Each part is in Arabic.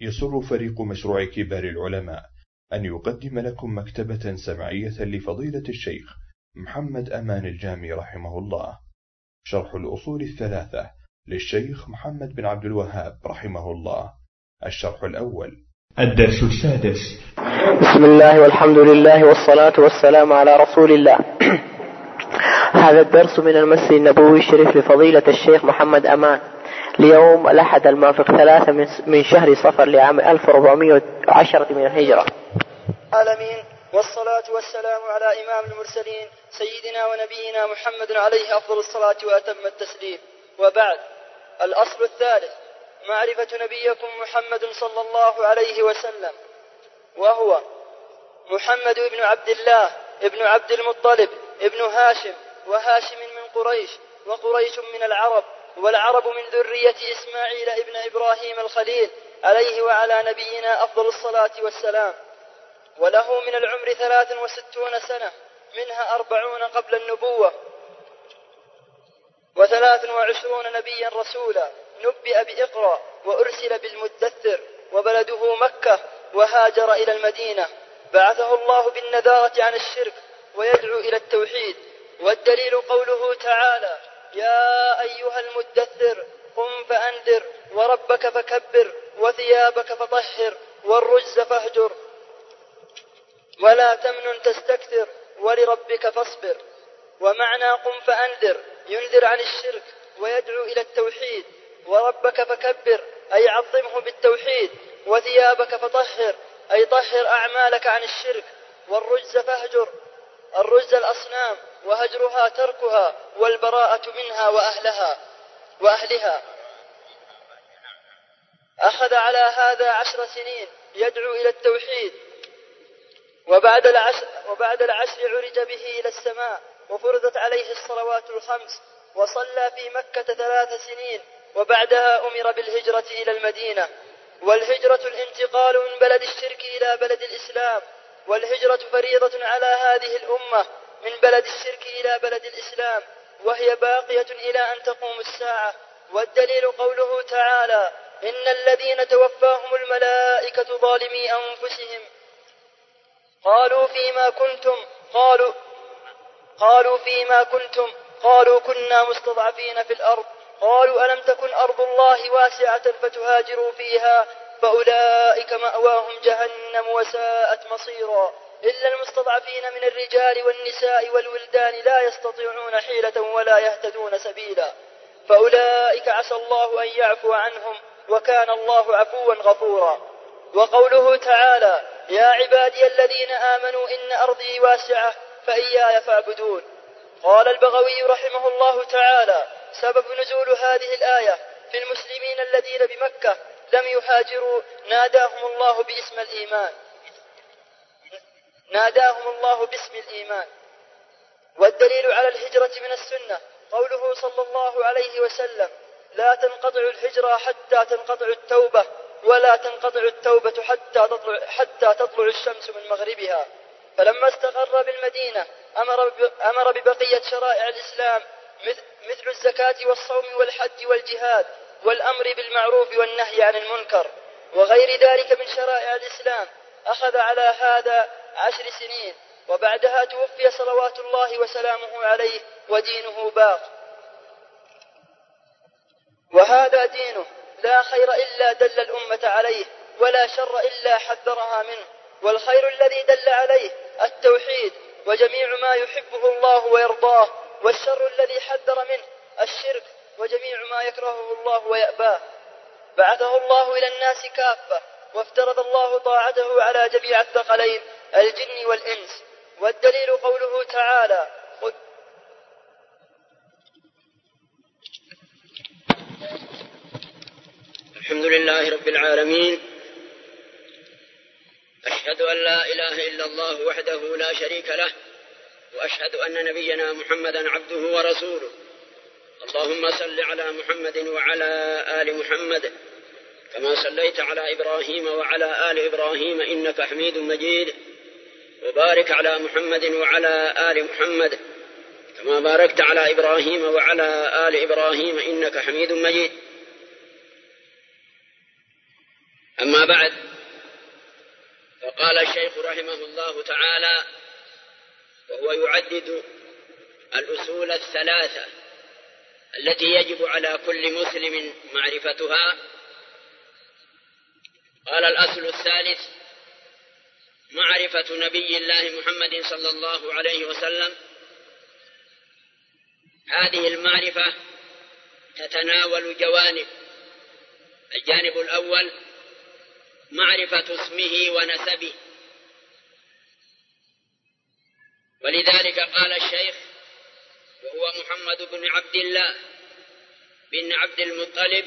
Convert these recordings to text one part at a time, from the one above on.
يسر فريق مشروع كبار العلماء أن يقدم لكم مكتبة سمعية لفضيلة الشيخ محمد أمان الجامي رحمه الله. شرح الأصول الثلاثة للشيخ محمد بن عبد الوهاب رحمه الله. الشرح الأول. الدرس السادس. بسم الله والحمد لله والصلاة والسلام على رسول الله. هذا الدرس من المسجد النبوي الشريف لفضيلة الشيخ محمد أمان. ليوم الأحد الموافق ثلاثة من شهر صفر لعام 1410 من الهجرة. العالمين والصلاة والسلام على إمام المرسلين سيدنا ونبينا محمد عليه أفضل الصلاة وأتم التسليم. وبعد الأصل الثالث معرفة نبيكم محمد صلى الله عليه وسلم وهو محمد بن عبد الله ابن عبد المطلب ابن هاشم وهاشم من قريش وقريش من العرب. والعرب من ذرية إسماعيل ابن إبراهيم الخليل عليه وعلى نبينا أفضل الصلاة والسلام. وله من العمر ثلاث وستون سنة منها أربعون قبل النبوة. وثلاث وعشرون نبيا رسولا. نبئ بإقرأ وأرسل بالمدثر. وبلده مكة وهاجر إلى المدينة. بعثه الله بالنذارة عن الشرك ويدعو إلى التوحيد. والدليل قوله تعالى يا أيها المدثر قم فأنذر وربك فكبر وثيابك فطهر والرجز فاهجر. ولا تمنن تستكثر ولربك فاصبر. ومعنى قم فأنذر ينذر عن الشرك ويدعو إلى التوحيد. وربك فكبر أي عظمه بالتوحيد. وثيابك فطهر أي طهر أعمالك عن الشرك. والرجز فاهجر الرجز الأصنام. وهجرها تركها والبراءة منها وأهلها وأهلها. أخذ على هذا عشر سنين يدعو إلى التوحيد. وبعد العشر, وبعد العشر عرج به إلى السماء وفرضت عليه الصلوات الخمس وصلى في مكة ثلاث سنين وبعدها أمر بالهجرة إلى المدينة. والهجرة الانتقال من بلد الشرك إلى بلد الإسلام. والهجرة فريضة على هذه الأمة. من بلد الشرك إلى بلد الإسلام وهي باقية إلى أن تقوم الساعة. والدليل قوله تعالى إن الذين توفاهم الملائكة ظالمي أنفسهم. قالوا فيما كنتم قالوا قالوا فيما كنتم قالوا كنا مستضعفين في الأرض. قالوا ألم تكن أرض الله واسعة فتهاجروا فيها؟ فأولئك مأواهم جهنم وساءت مصيرا. إلا المستضعفين من الرجال والنساء والولدان لا يستطيعون حيلة ولا يهتدون سبيلا. فأولئك عسى الله أن يعفو عنهم وكان الله عفوا غفورا. وقوله تعالى يا عبادي الذين آمنوا إن أرضي واسعة فإياي فاعبدون. قال البغوي رحمه الله تعالى سبب نزول هذه الآية في المسلمين الذين بمكة لم يهاجروا ناداهم الله باسم الإيمان. ناداهم الله باسم الإيمان. والدليل على الهجرة من السنة قوله صلى الله عليه وسلم لا تنقطع الهجرة حتى تنقطع التوبة ولا تنقطع التوبة حتى تطلع, حتى تطلع الشمس من مغربها. فلما استقر بالمدينة أمر, أمر ببقية شرائع الإسلام مثل الزكاة والصوم والحج والجهاد والأمر بالمعروف والنهي عن المنكر. وغير ذلك من شرائع الإسلام أخذ على هذا عشر سنين وبعدها توفي صلوات الله وسلامه عليه ودينه باق. وهذا دينه لا خير إلا دل الأمة عليه ولا شر إلا حذرها منه. والخير الذي دل عليه التوحيد وجميع ما يحبه الله ويرضاه والشر الذي حذر منه الشرك وجميع ما يكرهه الله ويأباه. بعثه الله إلى الناس كافة وافترض الله طاعته على جميع الثقلين الجن والإنس والدليل قوله تعالى الحمد لله رب العالمين. أشهد أن لا إله إلا الله وحده لا شريك له وأشهد أن نبينا محمدا عبده ورسوله. اللهم صل على محمد وعلى آل محمد كما صليت على إبراهيم وعلى آل إبراهيم إنك حميد مجيد. وبارك على محمد وعلى آل محمد كما باركت على إبراهيم وعلى آل إبراهيم إنك حميد مجيد. أما بعد فقال الشيخ رحمه الله تعالى وهو يعدد الأصول الثلاثة التي يجب على كل مسلم معرفتها. قال الأصل الثالث معرفة نبي الله محمد صلى الله عليه وسلم. هذه المعرفة تتناول جوانب. الجانب الأول معرفة اسمه ونسبه. ولذلك قال الشيخ وهو محمد بن عبد الله بن عبد المطلب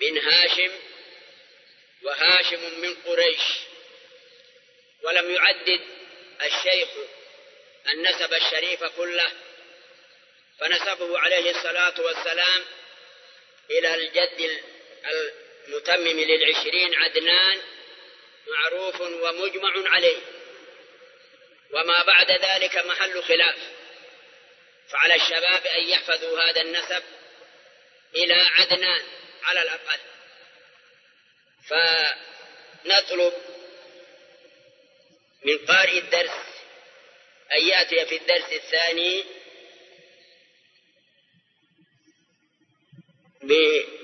بن هاشم وهاشم من قريش. ولم يعدد الشيخ النسب الشريف كله فنسبه عليه الصلاة والسلام إلى الجد المتمم للعشرين عدنان معروف ومجمع عليه. وما بعد ذلك محل خلاف فعلى الشباب أن يحفظوا هذا النسب إلى عدنان على الأقل. فنطلب من قارئ الدرس أن يأتي في الدرس الثاني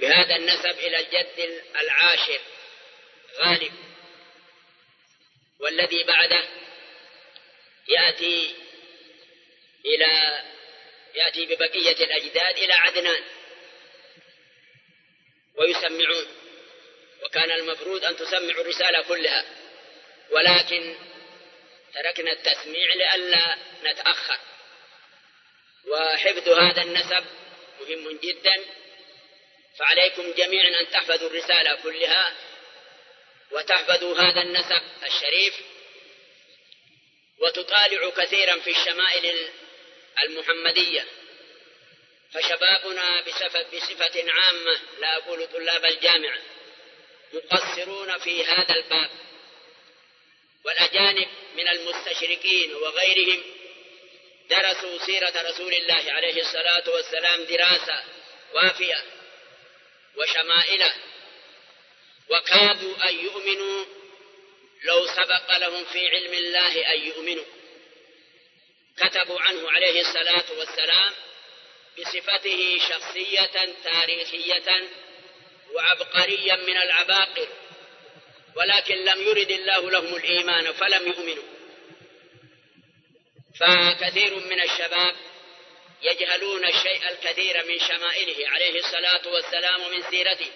بهذا النسب إلى الجد العاشر غالب. والذي بعده يأتي إلى يأتي ببقية الأجداد إلى عدنان. ويسمعون. وكان المفروض أن تسمعوا الرسالة كلها. ولكن تركنا التسميع لئلا نتأخر. وحفظ هذا النسب مهم جدا. فعليكم جميعا أن تحفظوا الرسالة كلها وتحفظوا هذا النسب الشريف. وتطالعوا كثيرا في الشمائل المحمدية. فشبابنا بصفة عامة لا أقول طلاب الجامعة مقصرون في هذا الباب. والأجانب من المستشرقين وغيرهم درسوا سيرة رسول الله عليه الصلاة والسلام دراسة وافية وشمائله وكادوا أن يؤمنوا لو سبق لهم في علم الله أن يؤمنوا. كتبوا عنه عليه الصلاة والسلام بصفته شخصية تاريخية وعبقريا من العباقر. ولكن لم يرد الله لهم الإيمان فلم يؤمنوا. فكثير من الشباب يجهلون الشيء الكثير من شمائله عليه الصلاة والسلام ومن سيرته.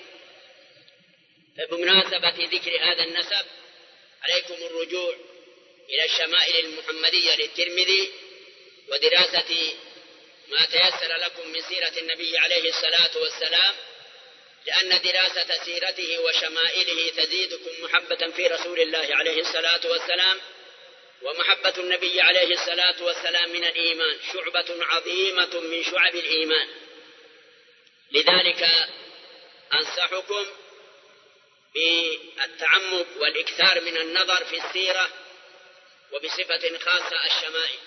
فبمناسبة ذكر هذا النسب عليكم الرجوع إلى الشمائل المحمدية للترمذي ودراسة ما تيسر لكم من سيرة النبي عليه الصلاة والسلام لأن دراسة سيرته وشمائله تزيدكم محبة في رسول الله عليه الصلاة والسلام ومحبة النبي عليه الصلاة والسلام من الإيمان شعبة عظيمة من شعب الإيمان. لذلك أنصحكم بالتعمق والإكثار من النظر في السيرة وبصفة خاصة الشمائل.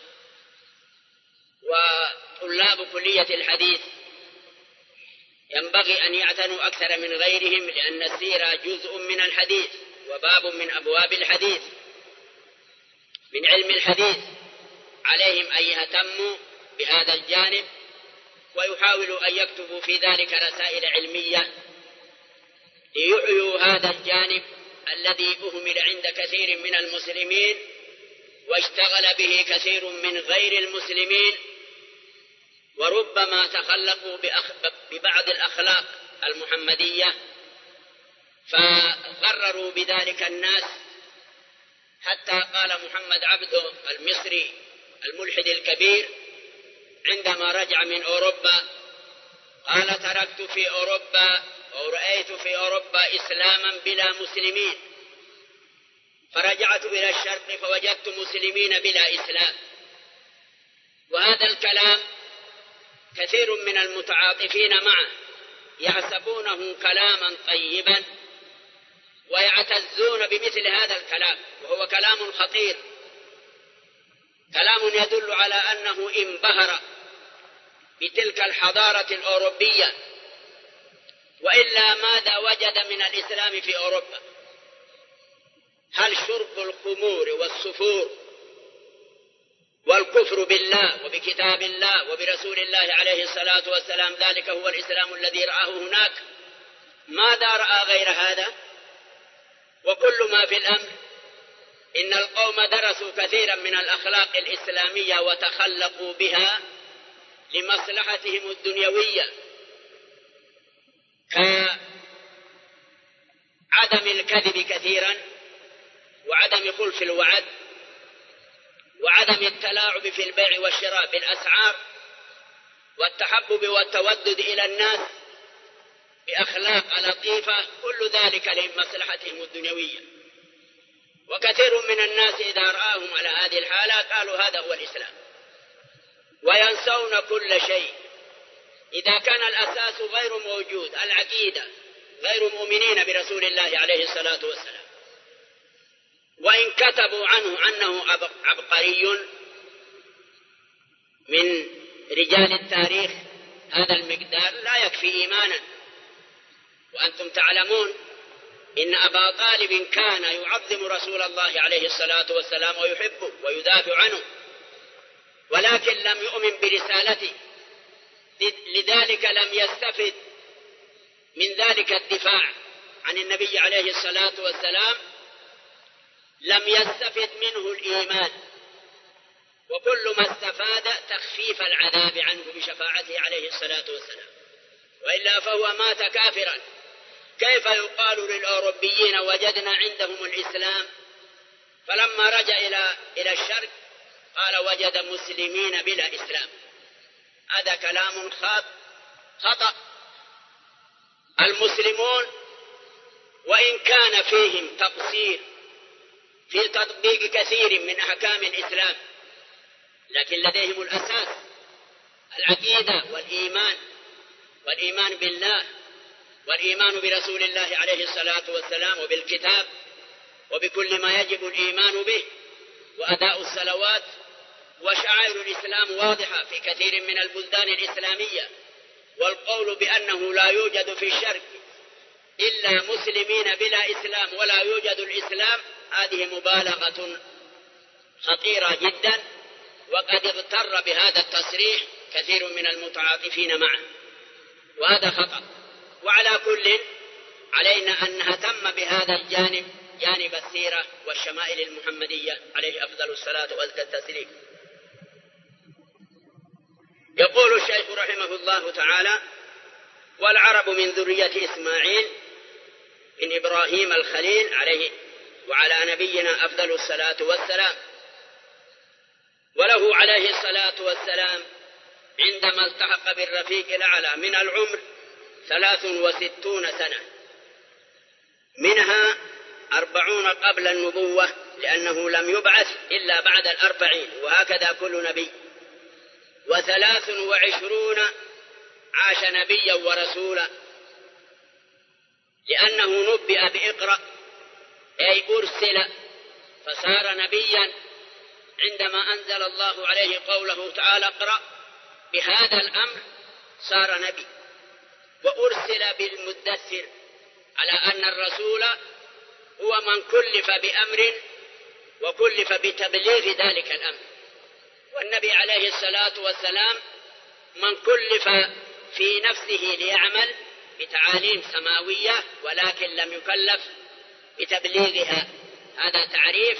وطلاب كلية الحديث ينبغي أن يعتنوا أكثر من غيرهم لأن السيرة جزء من الحديث وباب من أبواب الحديث. من علم الحديث عليهم أن يهتموا بهذا الجانب ويحاولوا أن يكتبوا في ذلك رسائل علمية ليعيوا هذا الجانب الذي أهمل عند كثير من المسلمين واشتغل به كثير من غير المسلمين وربما تخلقوا ببعض الأخلاق المحمدية فغرروا بذلك الناس حتى قال محمد عبده المصري الملحد الكبير عندما رجع من أوروبا قال تركت في أوروبا أو رأيت في أوروبا إسلاما بلا مسلمين. فرجعت إلى الشرق فوجدت مسلمين بلا إسلام. وهذا الكلام كثير من المتعاطفين معه يحسبونه كلاما طيبا ويعتزون بمثل هذا الكلام وهو كلام خطير. كلام يدل على أنه انبهر بتلك الحضارة الأوروبية وإلا ماذا وجد من الإسلام في أوروبا؟ الخمور والسفور والكفر بالله وبكتاب الله وبرسول الله عليه الصلاة والسلام. ذلك هو الإسلام الذي رآه هناك. ماذا رأى غير هذا؟ وكل ما في الأمر إن القوم درسوا كثيرا من الأخلاق الإسلامية وتخلقوا بها لمصلحتهم الدنيوية كعدم الكذب كثيرا وعدم خلف الوعد. وعدم التلاعب في البيع والشراء بالأسعار والتحبب والتودد إلى الناس بأخلاق لطيفة كل ذلك لمصلحتهم الدنيوية. وكثير من الناس إذا رآهم على هذه الحالة قالوا هذا هو الإسلام. وينسون كل شيء. إذا كان الأساس غير موجود العقيدة غير مؤمنين برسول الله عليه الصلاة والسلام. وإن كتبوا عنه أنه عبقري من رجال التاريخ هذا المقدار لا يكفي إيمانا. وأنتم تعلمون إن أبا طالب كان يعظم رسول الله عليه الصلاة والسلام ويحبه ويدافع عنه ولكن لم يؤمن برسالته. لذلك لم يستفد من ذلك الدفاع عن النبي عليه الصلاة والسلام لم يستفد منه الإيمان. وكل ما استفاد تخفيف العذاب عنه بشفاعته عليه الصلاة والسلام. وإلا فهو مات كافرا. كيف يقال للأوروبيين وجدنا عندهم الإسلام؟ فلما رجع إلى إلى الشرق قال وجد مسلمين بلا إسلام. هذا كلام خطأ. المسلمون وإن كان فيهم تقصير في تطبيق كثير من أحكام الإسلام لكن لديهم الأساس العقيدة والإيمان والإيمان بالله والإيمان برسول الله عليه الصلاة والسلام وبالكتاب وبكل ما يجب الإيمان به وأداء الصلوات. وشعائر الإسلام واضحة في كثير من البلدان الإسلامية والقول بأنه لا يوجد في الشرق إلا مسلمين بلا إسلام ولا يوجد الإسلام هذه مبالغة خطيرة جدا وقد اغتر بهذا التصريح كثير من المتعاطفين معه. وهذا خطأ. وعلى كل علينا أن نهتم بهذا الجانب جانب السيرة والشمائل المحمدية. عليه أفضل الصلاة وأزكى التسليم. يقول الشيخ رحمه الله تعالى والعرب من ذرية إسماعيل من إبراهيم الخليل عليه وعلى نبينا أفضل الصلاة والسلام. وله عليه الصلاة والسلام عندما التحق بالرفيق الأعلى من العمر ثلاث وستون سنة. منها أربعون قبل النبوة لأنه لم يبعث إلا بعد الأربعين وهكذا كل نبي. وثلاث وعشرون عاش نبيا ورسولا لأنه نبئ بإقرأ أي أرسل فصار نبيا عندما أنزل الله عليه قوله تعالى اقرأ بهذا الأمر صار نبي وأرسل بالمدثر على أن الرسول هو من كلف بأمر وكلف بتبليغ ذلك الأمر والنبي عليه الصلاة والسلام من كلف في نفسه ليعمل بتعاليم سماوية ولكن لم يكلف بتبليغها. هذا تعريف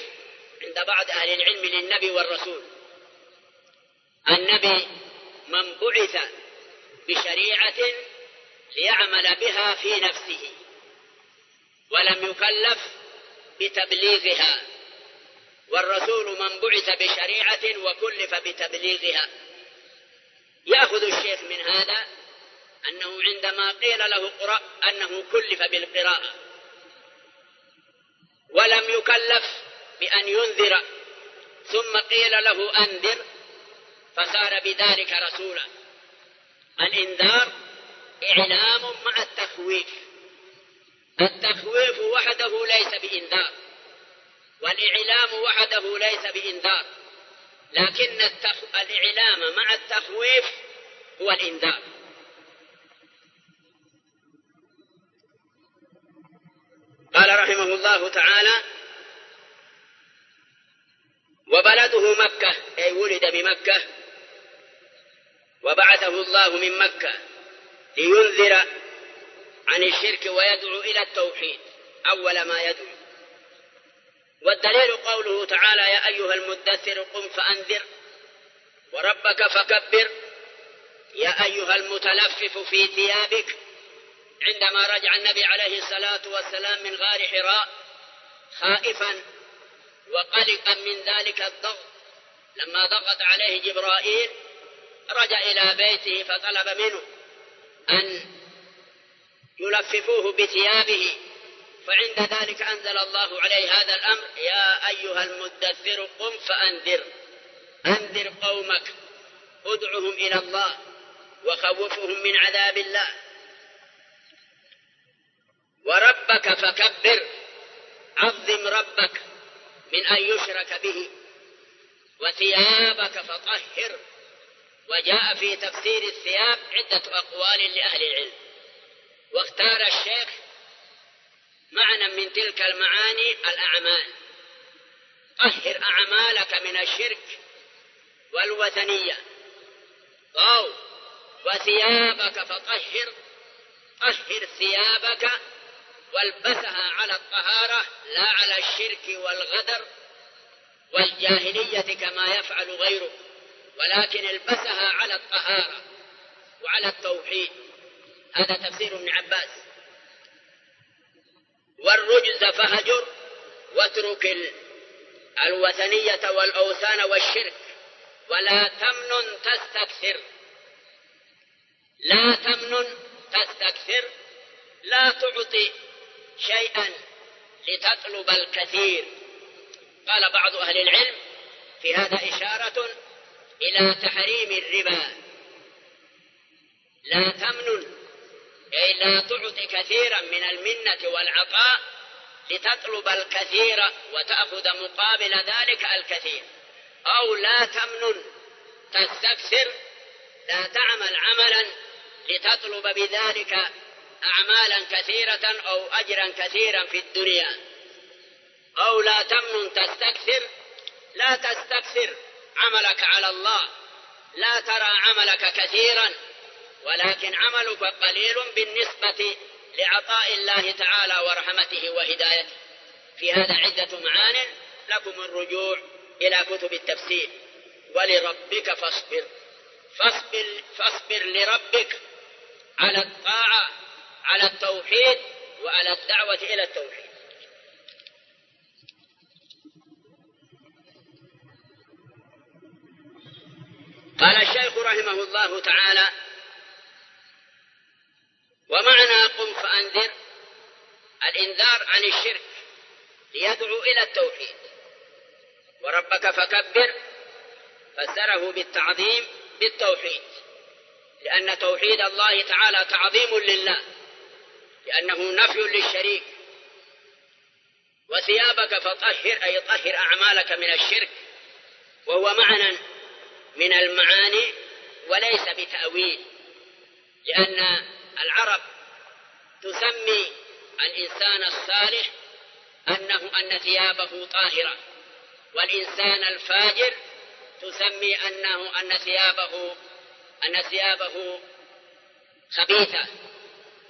عند بعض أهل العلم للنبي والرسول. النبي من بعث بشريعة ليعمل بها في نفسه ولم يكلف بتبليغها. والرسول من بعث بشريعة وكلف بتبليغها. يأخذ الشيخ من هذا أنه عندما قيل له اقرأ أنه كلف بالقراءة. ولم يكلف بأن ينذر. ثم قيل له أنذر فصار بذلك رسولا. الإنذار إعلام مع التخويف. التخويف وحده ليس بإنذار والإعلام وحده ليس بإنذار. لكن التخ... الإعلام مع التخويف هو الإنذار. قال رحمه الله تعالى وبلده مكة أي ولد بمكة. وبعثه الله من مكة لينذر عن الشرك ويدعو إلى التوحيد. أول ما يدعو. والدليل قوله تعالى يا أيها المدثر قم فأنذر وربك فكبر. يا أيها المتلفف في ثيابك عندما رجع النبي عليه الصلاة والسلام من غار حراء خائفا وقلقا من ذلك الضغط. لما ضغط عليه جبرائيل رجع إلى بيته فطلب منه أن يلففوه بثيابه. فعند ذلك أنزل الله عليه هذا الأمر يا أيها المدثر قم فأنذر أنذر قومك ادعهم إلى الله وخوفهم من عذاب الله. وربك فكبر. عظم ربك من أن يشرك به. وثيابك فطهر. وجاء في تفسير الثياب عدة أقوال لأهل العلم. واختار الشيخ معنى من تلك المعاني الأعمال. طهر أعمالك من الشرك والوثنية. أو وثيابك فطهر. طهر ثيابك والبسها على الطهارة لا على الشرك والغدر والجاهلية كما يفعل غيرك ولكن البسها على الطهارة وعلى التوحيد. هذا تفسير ابن عباس. والرجز فهجر واترك الوثنية والأوثان والشرك. ولا تمنن تستكثر. لا تمنن تستكثر. لا تعطي. شيئا لتطلب الكثير. قال بعض أهل العلم في هذا إشارة إلى تحريم الربا. لا تمنن أي لا تعطي كثيرا من المنة والعطاء لتطلب الكثير وتأخذ مقابل ذلك الكثير. أو لا تمنن تستكثر لا تعمل عملا لتطلب بذلك أعمالا كثيرة أو أجرا كثيرا في الدنيا. أو لا تمنن تستكثر لا تستكثر عملك على الله. لا ترى عملك كثيرا ولكن عملك قليل بالنسبة لعطاء الله تعالى ورحمته وهدايته. في هذا عدة معان لكم الرجوع إلى كتب التفسير. ولربك فاصبر. فاصبر, فاصبر لربك على الطاعة. على التوحيد وعلى الدعوة إلى التوحيد. قال الشيخ رحمه الله تعالى ومعنى قم فأنذر الإنذار عن الشرك ليدعو إلى التوحيد. وربك فكبر فسره بالتعظيم بالتوحيد لأن توحيد الله تعالى تعظيم لله. لأنه نفي للشريك. وثيابك فطهر أي طهر أعمالك من الشرك وهو معنى من المعاني وليس بتأويل لأن العرب تسمي الإنسان الصالح أنه أن ثيابه طاهرة والإنسان الفاجر تسمي أنه أن ثيابه أن ثيابه خبيثة.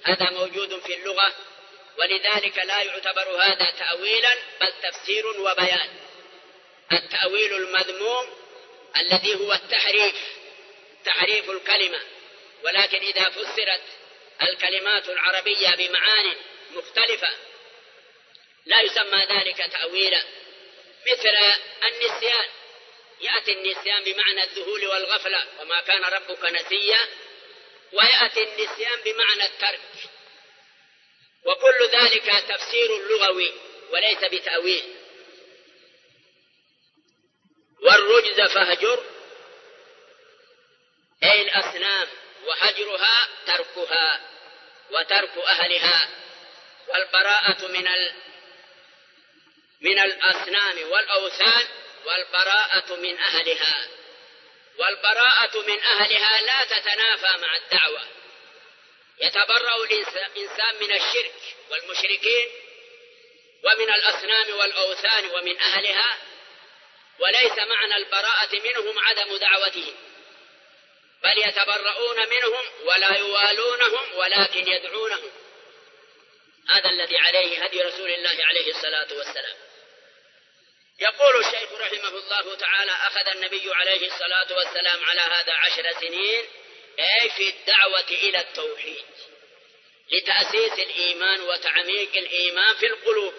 هذا موجود في اللغة ولذلك لا يعتبر هذا تأويلا بل تفسير وبيان. التأويل المذموم الذي هو التحريف تحريف الكلمة. ولكن إذا فسرت الكلمات العربية بمعان مختلفة لا يسمى ذلك تأويلا. مثل النسيان يأتي النسيان بمعنى الذهول والغفلة وما كان ربك نسيا. ويأتي النسيان بمعنى الترك. وكل ذلك تفسير لغوي وليس بتأويل. والرجز فهجر أي الأصنام وهجرها تركها وترك أهلها. والبراءة من ال من الأصنام والأوثان والبراءة من أهلها. والبراءة من أهلها لا تتنافى مع الدعوة. يتبرأ الإنسان من الشرك والمشركين ومن الأصنام والأوثان ومن أهلها وليس معنى البراءة منهم عدم دعوتهم. بل يتبرؤون منهم ولا يوالونهم ولكن يدعونهم. هذا الذي عليه هدي رسول الله عليه الصلاة والسلام. يقول الشيخ رحمه الله تعالى أخذ النبي عليه الصلاة والسلام على هذا عشر سنين أي في الدعوة إلى التوحيد لتأسيس الإيمان وتعميق الإيمان في القلوب.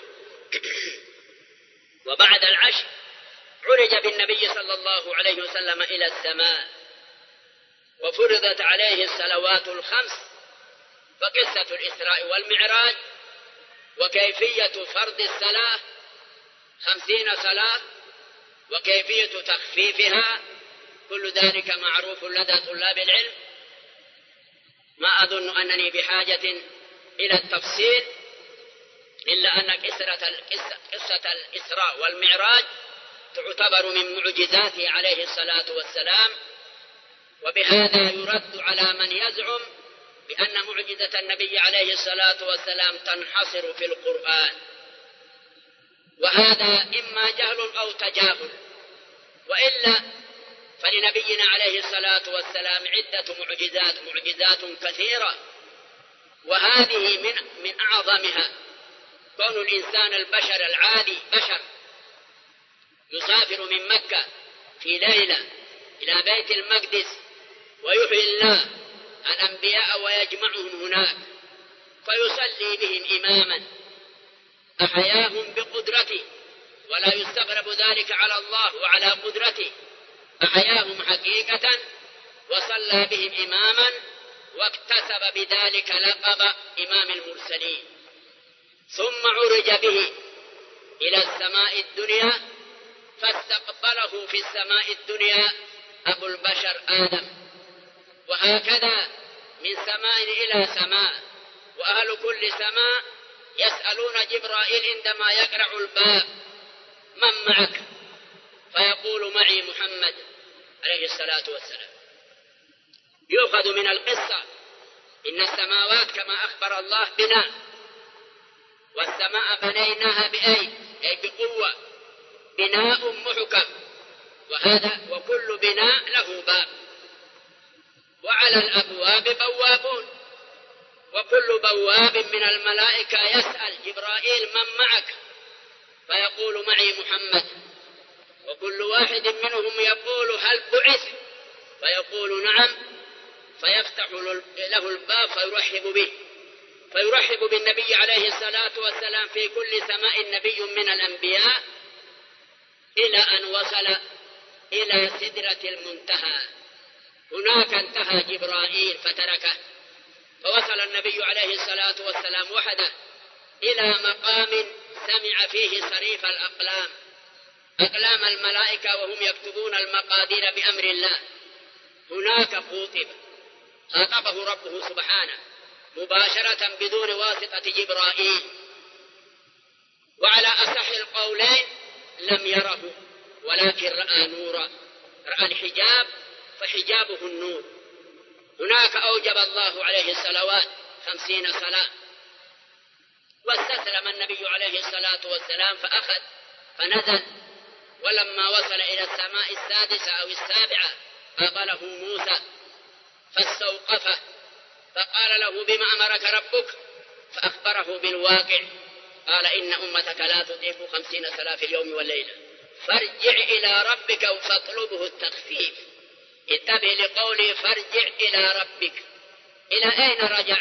وبعد العشر عرج بالنبي صلى الله عليه وسلم إلى السماء وفرضت عليه الصلوات الخمس فقصة الإسراء والمعراج وكيفية فرض الصلاة خمسين صلاة وكيفية تخفيفها؟ كل ذلك معروف لدى طلاب العلم. ما أظن أنني بحاجة إلى التفصيل إلا أن قصة قصة الإسراء والمعراج تعتبر من معجزاته عليه الصلاة والسلام. وبهذا يرد على من يزعم بأن معجزة النبي عليه الصلاة والسلام تنحصر في القرآن. وهذا إما جهل أو تجاهل. وإلا فلنبينا عليه الصلاة والسلام عدة معجزات معجزات كثيرة. وهذه من من أعظمها كون الإنسان البشر العادي بشر يسافر من مكة في ليلة إلى بيت المقدس ويحيي الله الأنبياء ويجمعهم هناك فيصلي بهم إماما. أحياهم بقدرته ولا يستغرب ذلك على الله وعلى قدرته. أحياهم حقيقة وصلى بهم إماما واكتسب بذلك لقب إمام المرسلين. ثم عرج به إلى السماء الدنيا فاستقبله في السماء الدنيا أبو البشر آدم. وهكذا من سماء إلى سماء وأهل كل سماء يسألون جبرائيل عندما يقرع الباب من معك؟ فيقول معي محمد عليه الصلاة والسلام. يؤخذ من القصة إن السماوات كما أخبر الله بنا والسماء بنيناها بأي أي بقوة. بناء محكم. وهذا وكل بناء له باب. وعلى الأبواب بوابون وكل بواب من الملائكة يسأل جبرائيل من معك؟ فيقول معي محمد. وكل واحد منهم يقول هل بعث؟ فيقول نعم. فيفتح له الباب فيرحب به. فيرحب بالنبي عليه الصلاة والسلام في كل سماء نبي من الأنبياء إلى أن وصل إلى سدرة المنتهى. هناك انتهى جبرائيل فتركه. فوصل النبي عليه الصلاة والسلام وحده إلى مقام سمع فيه صريف الأقلام. أقلام الملائكة وهم يكتبون المقادير بأمر الله. هناك خوطب خاطبه ربه سبحانه مباشرة بدون واسطة جبرائيل. وعلى أصح القولين لم يره ولكن رأى نورا رأى الحجاب فحجابه النور. هناك أوجب الله عليه الصلوات خمسين صلاة. واستسلم النبي عليه الصلاة والسلام فأخذ فنزل. ولما وصل إلى السماء السادسة أو السابعة قابله موسى فاستوقفه فقال له بما أمرك ربك؟ فأخبره بالواقع. قال إن أمتك لا تطيق خمسين صلاة في اليوم والليلة. فارجع إلى ربك فاطلبه التخفيف. انتبه لقولي فارجع إلى ربك. إلى أين رجع؟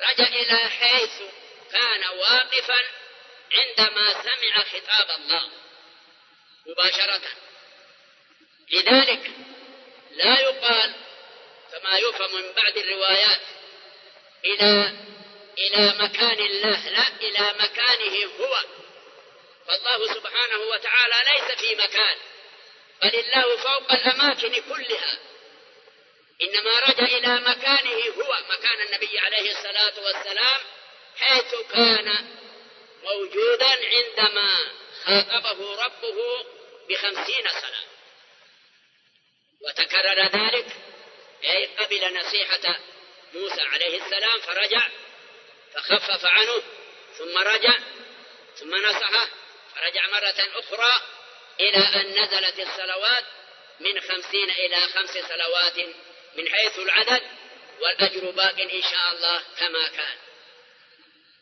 رجع إلى حيث كان واقفا عندما سمع خطاب الله مباشرة. لذلك لا يقال كما يفهم من بعد الروايات إلى إلى مكان الله لا إلى مكانه هو. فالله سبحانه وتعالى ليس في مكان. بل الله فوق الأماكن كلها. إنما رجع إلى مكانه هو مكان النبي عليه الصلاة والسلام حيث كان موجودا عندما خاطبه ربه بخمسين صلاة وتكرر ذلك أي قبل نصيحة موسى عليه السلام فرجع فخفف عنه ثم رجع ثم نصحه فرجع مرة أخرى إلى أن نزلت الصلوات من خمسين إلى خمس صلوات من حيث العدد والأجر باق إن شاء الله كما كان.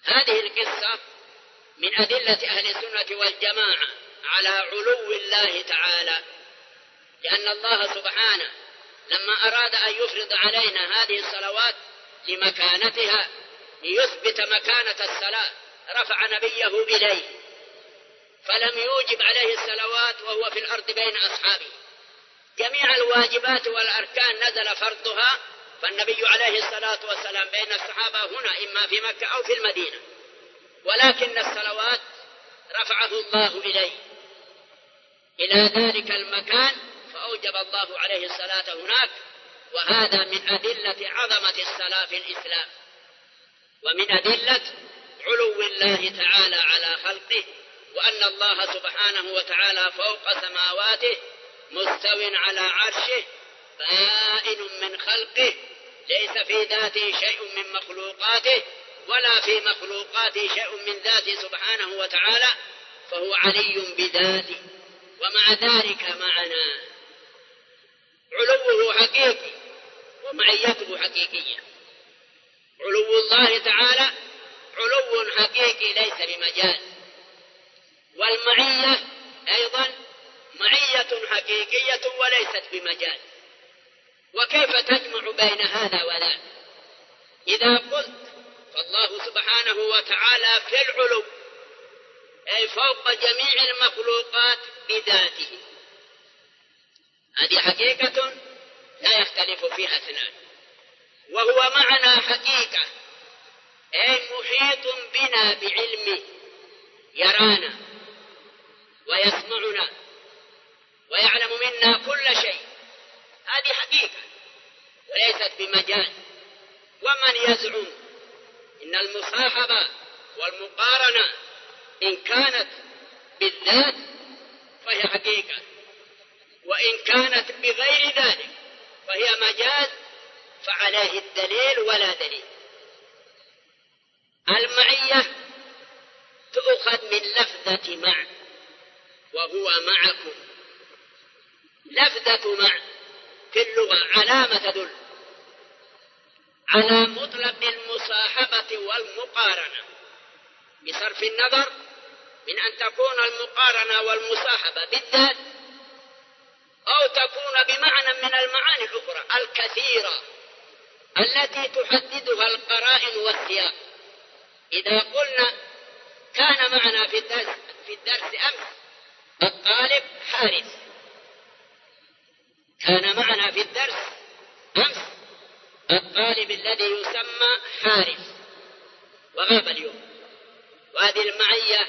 هذه القصة من أدلة أهل السنة والجماعة على علو الله تعالى لأن الله سبحانه لما أراد أن يفرض علينا هذه الصلوات لمكانتها ليثبت مكانة الصلاة رفع نبيه إليه فلم يوجب عليه الصلوات وهو في الأرض بين أصحابه. جميع الواجبات والأركان نزل فرضها فالنبي عليه الصلاة والسلام بين الصحابة هنا إما في مكة أو في المدينة. ولكن الصلوات رفعه الله إليه. إلى ذلك المكان فأوجب الله عليه الصلاة هناك وهذا من أدلة عظمة الصلاة في الإسلام. ومن أدلة علو الله تعالى على خلقه وأن الله سبحانه وتعالى فوق سماواته مستو على عرشه بائن من خلقه ليس في ذاته شيء من مخلوقاته ولا في مخلوقاته شيء من ذاته سبحانه وتعالى فهو علي بذاته ومع ذلك معنا. علوه حقيقي ومعيته حقيقية. علو الله تعالى علو حقيقي ليس بمجال. والمعية أيضا معية حقيقية وليست بمجال. وكيف تجمع بين هذا وذاك إذا قلت فالله سبحانه وتعالى في العلو أي فوق جميع المخلوقات بذاته. هذه حقيقة لا يختلف فيها اثنان. وهو معنا حقيقة أي محيط بنا بعلمه يرانا. ويسمعنا ويعلم منا كل شيء. هذه حقيقة وليست بمجال. ومن يزعم إن المصاحبة والمقارنة إن كانت بالذات فهي حقيقة وإن كانت بغير ذلك فهي مجاز فعليه الدليل ولا دليل. المعية تؤخذ من لفظة مع وهو معكم. لفظة مع في اللغة علامة تدل على مطلق المصاحبة والمقارنة. بصرف النظر من أن تكون المقارنة والمصاحبة بالذات أو تكون بمعنى من المعاني الأخرى الكثيرة التي تحددها القرائن والسياق. إذا قلنا كان معنا في الدرس في الدرس أمس الطالب حارس. كان معنا في الدرس أمس الطالب الذي يسمى حارس. وغاب اليوم. وهذه المعية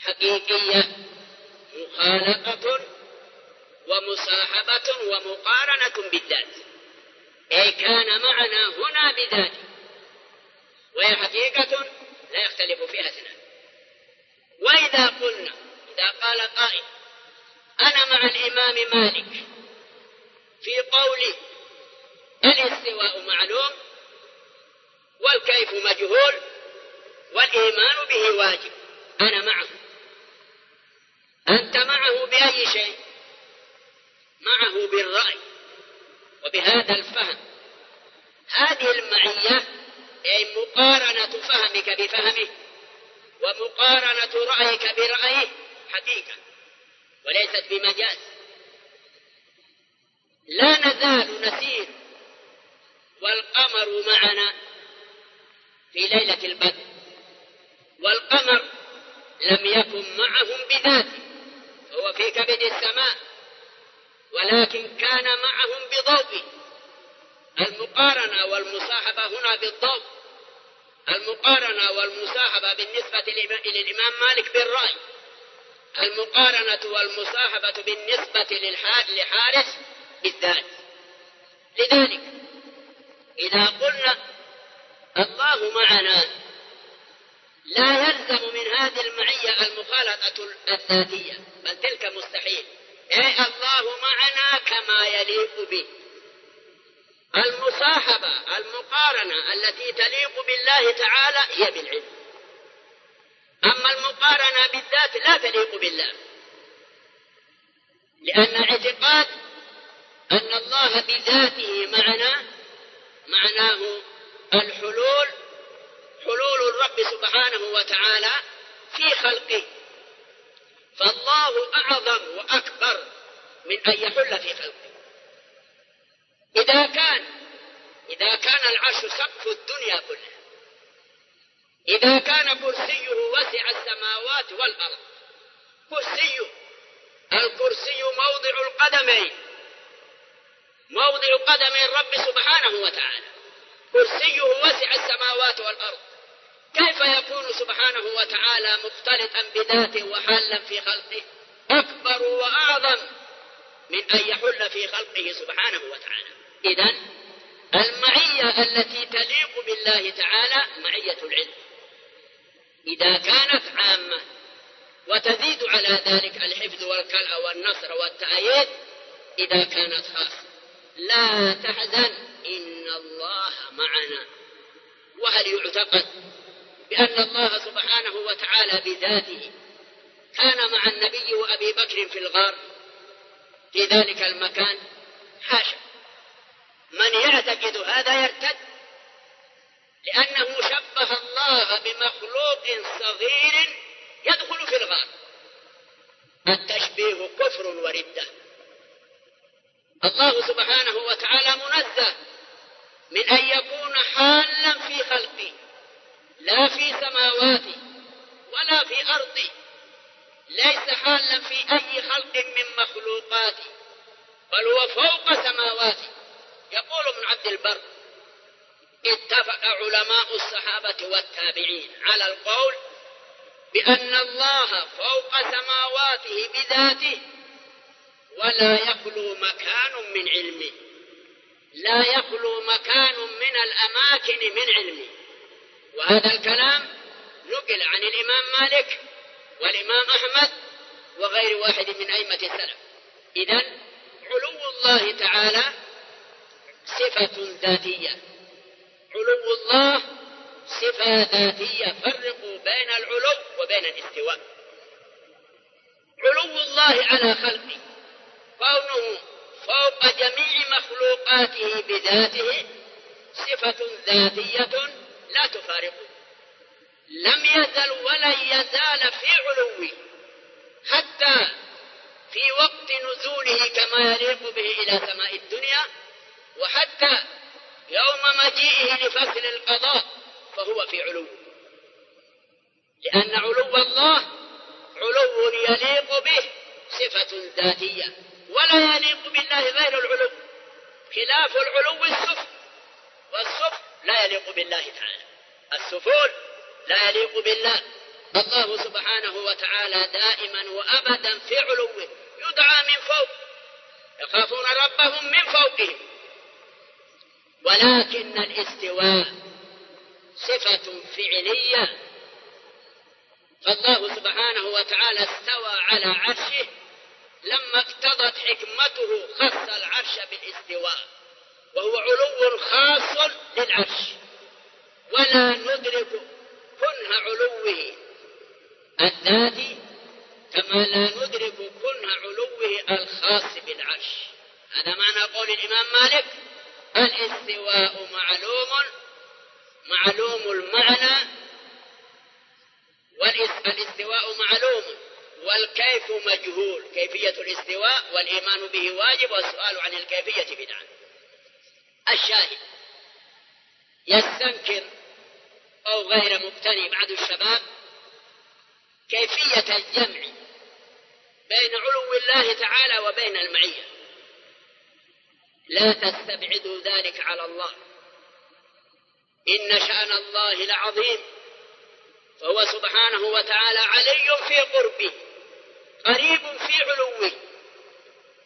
حقيقية مخالقة ومصاحبة ومقارنة بالذات. أي كان معنا هنا بذاته. وهي حقيقة لا يختلف فيها اثنان. وإذا قلنا إذا قال قائل أنا مع الإمام مالك. في قولي الاستواء معلوم والكيف مجهول والإيمان به واجب. أنا معه. أنت معه بأي شيء؟ معه بالرأي وبهذا الفهم. هذه المعية أي مقارنة فهمك بفهمه ومقارنة رأيك برأيه حقيقة وليست بمجاز لا نزال نسير والقمر معنا في ليلة البدر والقمر لم يكن معهم بذاته هو في كبد السماء ولكن كان معهم بضوء المقارنة والمصاحبة هنا بالضوء المقارنة والمصاحبة بالنسبة للإمام مالك بالرأي. المقارنة والمصاحبة بالنسبة لحارس بالذات. لذلك إذا قلنا الله معنا لا يلزم من هذه المعية المخالطة الذاتية بل تلك مستحيل. أي الله معنا كما يليق به. المصاحبة المقارنة التي تليق بالله تعالى هي بالعلم. أما المقارنة بالذات لا تليق بالله. لأن اعتقاد أن الله بذاته معنا معناه الحلول حلول الرب سبحانه وتعالى في خلقه. فالله أعظم وأكبر من أن يحل في خلقه. إذا كان إذا كان العرش سقف الدنيا كلها إذا كان كرسيه وسع السماوات والأرض. كرسيه الكرسي موضع القدمين. موضع قدمي الرب سبحانه وتعالى. كرسيه وسع السماوات والأرض. كيف يكون سبحانه وتعالى مختلطا بذاته وحالا في خلقه؟ أكبر وأعظم من أن يحل في خلقه سبحانه وتعالى. إذا المعية التي تليق بالله تعالى معية العلم. إذا كانت عامة وتزيد على ذلك الحفظ والكلأ والنصر والتأييد إذا كانت خاصة. لا تحزن إن الله معنا. وهل يعتقد بأن الله سبحانه وتعالى بذاته كان مع النبي وأبي بكر في الغار؟ في ذلك المكان؟ حاشا. من يعتقد هذا يرتد؟ لأنه شبه الله بمخلوق صغير يدخل في الغار. التشبيه كفر وردة. الله سبحانه وتعالى منزه من أن يكون حالا في خلقه لا في سماواته ولا في أرضه. ليس حالا في أي خلق من مخلوقاته بل هو فوق سماواته. يقول ابن عبد البر اتفق علماء الصحابة والتابعين على القول بأن الله فوق سماواته بذاته ولا يخلو مكان من علمه. لا يخلو مكان من الأماكن من علمه. وهذا الكلام نقل عن الإمام مالك والإمام أحمد وغير واحد من أئمة السلف. إذا علو الله تعالى صفة ذاتية. علو الله صفة ذاتية فرقوا بين العلو وبين الاستواء. علو الله على خلقه. كونه فوق جميع مخلوقاته بذاته صفة ذاتية لا تفارقه. لم يزل ولن يزال في علوه. حتى في وقت نزوله كما يليق به إلى سماء الدنيا وحتى يوم مجيئه لفصل القضاء فهو في علو. لأن علو الله علو يليق به صفة ذاتية ولا يليق بالله غير العلو. خلاف العلو السفل والسفل لا يليق بالله تعالى. السفول لا يليق بالله. الله سبحانه وتعالى دائما وأبدا في علوه يدعى من فوق يخافون ربهم من فوقهم. ولكن الاستواء صفة فعلية. فالله سبحانه وتعالى استوى على عرشه لما اقتضت حكمته خص العرش بالاستواء وهو علو خاص للعرش. ولا ندرك كنه علوه الذاتي كما لا ندرك كنه علوه الخاص بالعرش. هذا معنى قول الإمام مالك الاستواء معلوم معلوم المعنى والاستواء معلوم والكيف مجهول كيفية الاستواء والإيمان به واجب والسؤال عن الكيفية بدعة. الشاهد يستنكر أو غير مقتني بعض الشباب كيفية الجمع بين علو الله تعالى وبين المعية. لا تستبعدوا ذلك على الله. إن شأن الله لعظيم. فهو سبحانه وتعالى علي في قربه قريب في علوه.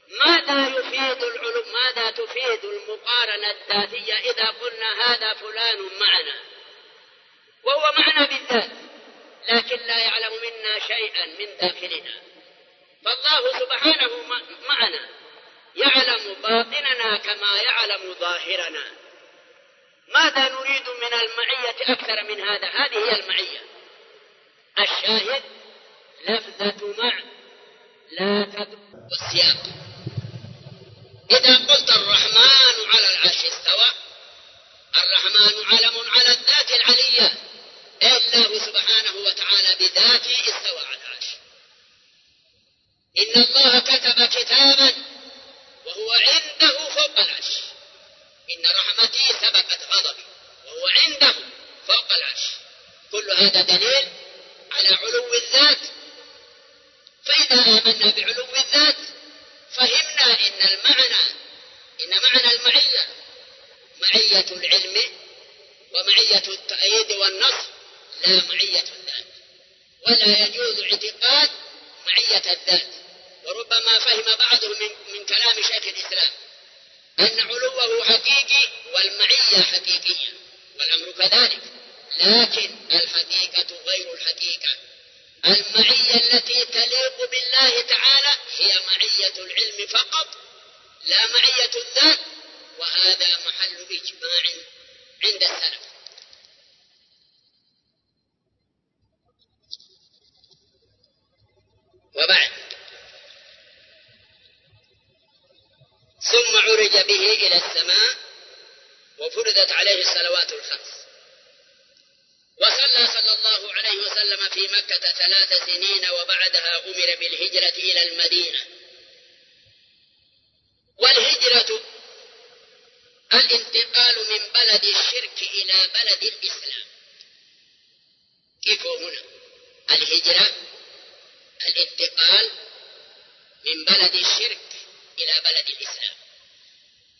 ماذا يفيد العلو ماذا تفيد المقارنة الذاتية؟ إذا قلنا هذا فلان معنا. وهو معنا بالذات لكن لا يعلم منا شيئا من داخلنا. فالله سبحانه معنا. يعلم باطننا كما يعلم ظاهرنا. ماذا نريد من المعية أكثر من هذا؟ هذه هي المعية. الشاهد لفظة مع لا تدخل والسياق. إذا قلت الرحمن على العرش استوى الرحمن علم على الذات العلية. الله سبحانه وتعالى بذاته استوى على العرش. إن الله كتب كتابا وهو عنده فوق العرش. إن رحمتي سبقت غضبي. وهو عنده فوق العرش. كل هذا دليل على علو الذات. فإذا آمنا بعلو الذات فهمنا إن المعنى إن معنى المعية معية العلم ومعية التأييد والنصر لا معية الذات. ولا يجوز اعتقاد معية الذات. وربما فهم بعضهم من, من كلام شيخ الإسلام أن علوه حقيقي والمعية حقيقية والأمر كذلك. لكن الحقيقة غير الحقيقة. المعية التي تليق بالله تعالى هي معية العلم فقط لا معية الذات وهذا محل إجماع عند السلف. وبعد. ثم عرج به إلى السماء وفرضت عليه الصلوات الخمس. وصلى صلى الله عليه وسلم في مكة ثلاث سنين وبعدها أمر بالهجرة إلى المدينة. والهجرة الانتقال من بلد الشرك إلى بلد الإسلام؟ كيف هنا؟ الهجرة الانتقال من بلد الشرك إلى بلد الإسلام.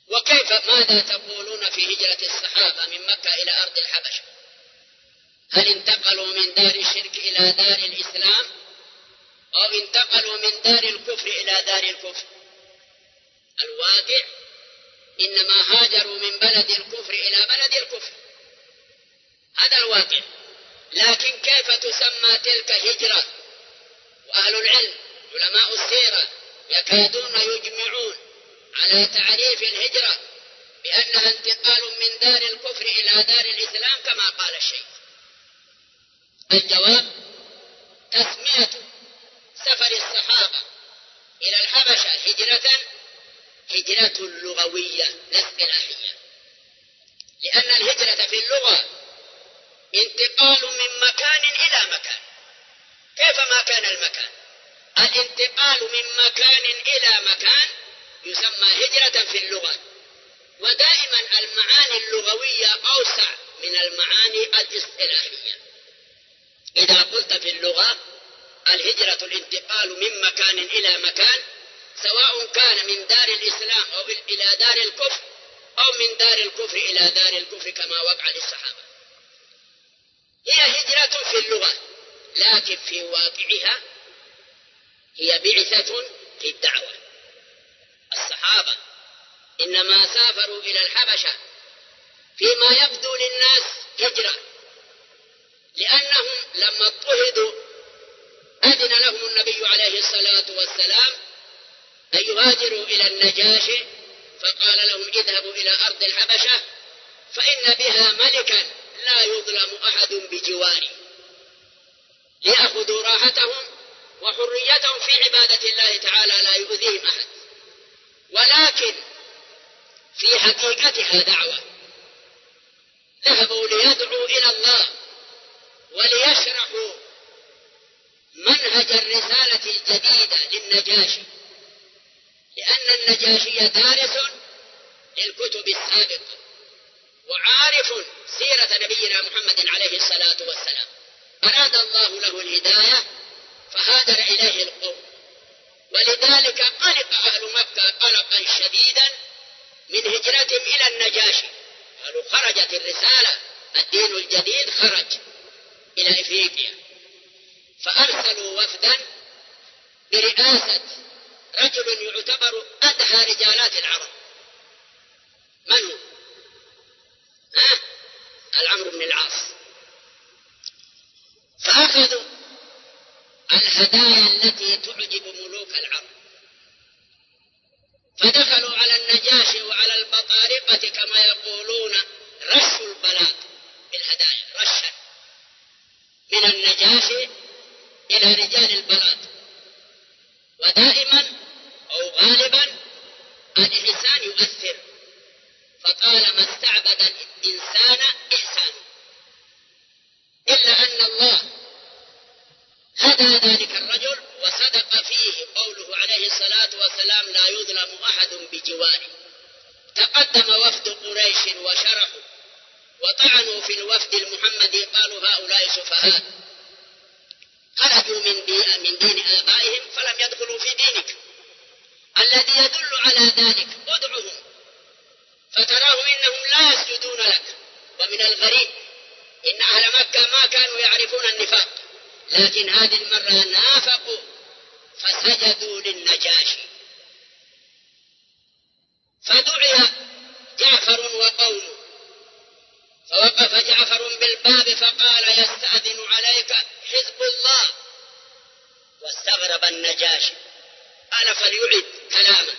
وكيف ماذا تقولون في هجرة الصحابة من مكة إلى أرض الحبشة؟ هل انتقلوا من دار الشرك إلى دار الإسلام؟ أو انتقلوا من دار الكفر إلى دار الكفر؟ الواقع إنما هاجروا من بلد الكفر إلى بلد الكفر. هذا الواقع. لكن كيف تسمى تلك هجرة؟ وأهل العلم علماء السيرة يكادون يجمعون على تعريف الهجرة بأنها انتقال من دار الكفر إلى دار الإسلام كما قال الشيخ. الجواب تسمية سفر الصحابة إلى الحبشة هجرة هجرة لغوية لا اصطلاحية لأن الهجرة في اللغة انتقال من مكان إلى مكان. كيف ما كان المكان؟ الانتقال من مكان إلى مكان يسمى هجرة في اللغة. ودائما المعاني اللغوية أوسع من المعاني الاصطلاحية. إذا قلت في اللغة الهجرة الانتقال من مكان إلى مكان سواء كان من دار الإسلام أو إلى دار الكفر أو من دار الكفر إلى دار الكفر كما وقع للصحابة. هي هجرة في اللغة لكن في واقعها هي بعثة في الدعوة. الصحابة إنما سافروا إلى الحبشة فيما يبدو للناس هجرة لأنهم لما اضطهدوا أذن لهم النبي عليه الصلاة والسلام أن يهاجروا إلى النجاشي فقال لهم اذهبوا إلى أرض الحبشة فإن بها ملكا لا يظلم أحد بجواره ليأخذوا راحتهم وحريتهم في عبادة الله تعالى لا يؤذيهم أحد. ولكن في حقيقتها دعوة. ذهبوا ليدعوا إلى الله وليشرحوا منهج الرسالة الجديدة للنجاشي. لأن النجاشي دارس للكتب السابقة وعارف سيرة نبينا محمد عليه الصلاة والسلام. أراد الله له الهداية فهاجر إليه القوم. ولذلك قلق أهل مكة قلقا شديدا من هجرتهم إلى النجاشي. قالوا خرجت الرسالة الدين الجديد خرج إلى إفريقيا. فأرسلوا وفدا برئاسة رجل يعتبر أدهى رجالات العرب. من هو؟ ها؟ العمرو بن العاص. فأخذوا الهدايا التي تعجب ملوك العرب. فدخلوا على النجاشي وعلى البطارقة كما يقولون رشوا البلاط. بالهدايا رشا. من النجاشي إلى رجال البلاط. ودائما أو غالبا الإنسان يؤثر. فقال ما استعبد أتى ذلك الرجل وصدق فيه قوله عليه الصلاة والسلام لا يظلم أحد بجواره. تقدم وفد قريش وشرحوا وطعنوا في الوفد المحمدي قالوا هؤلاء سفهاء. خرجوا من من دين آبائهم فلم يدخلوا في دينك. الذي يدل على ذلك ادعهم فتراهم إنهم لا يسجدون لك. ومن الغريب إن أهل مكة ما كانوا يعرفون النفاق. لكن هذه المرة نافقوا فسجدوا للنجاشي. فدعي جعفر وقومه. فوقف جعفر بالباب فقال يستأذن عليك حزب الله. واستغرب النجاشي. قال فليعد كلامه.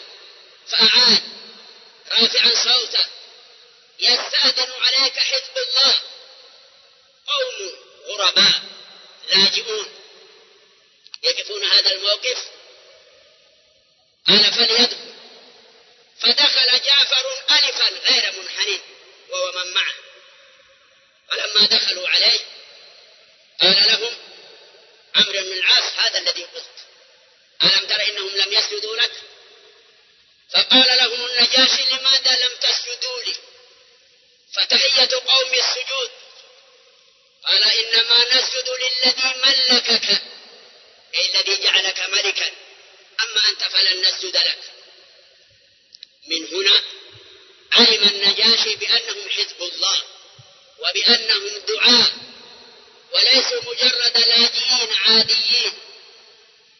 فأعاد رافعا صوته. يستأذن عليك حزب الله. قوم غرباء. لاجئون يقفون هذا الموقف؟ قال فليدخل فدخل جعفر ألفا غير منحنين وهو من معه. فلما دخلوا عليه قال لهم عمرو بن العاص هذا الذي قلت. ألم تر إنهم لم يسجدوا لك؟ فقال لهم النجاشي لماذا لم تسجدوا لي؟ فتحية قوم السجود. قال إنما نسجد للذي ملكك. أي الذي جعلك ملكا؟ أما أنت فلن نسجد لك. من هنا علم النجاشي بأنهم حزب الله وبأنهم دعاء وليسوا مجرد لاجئين عاديين.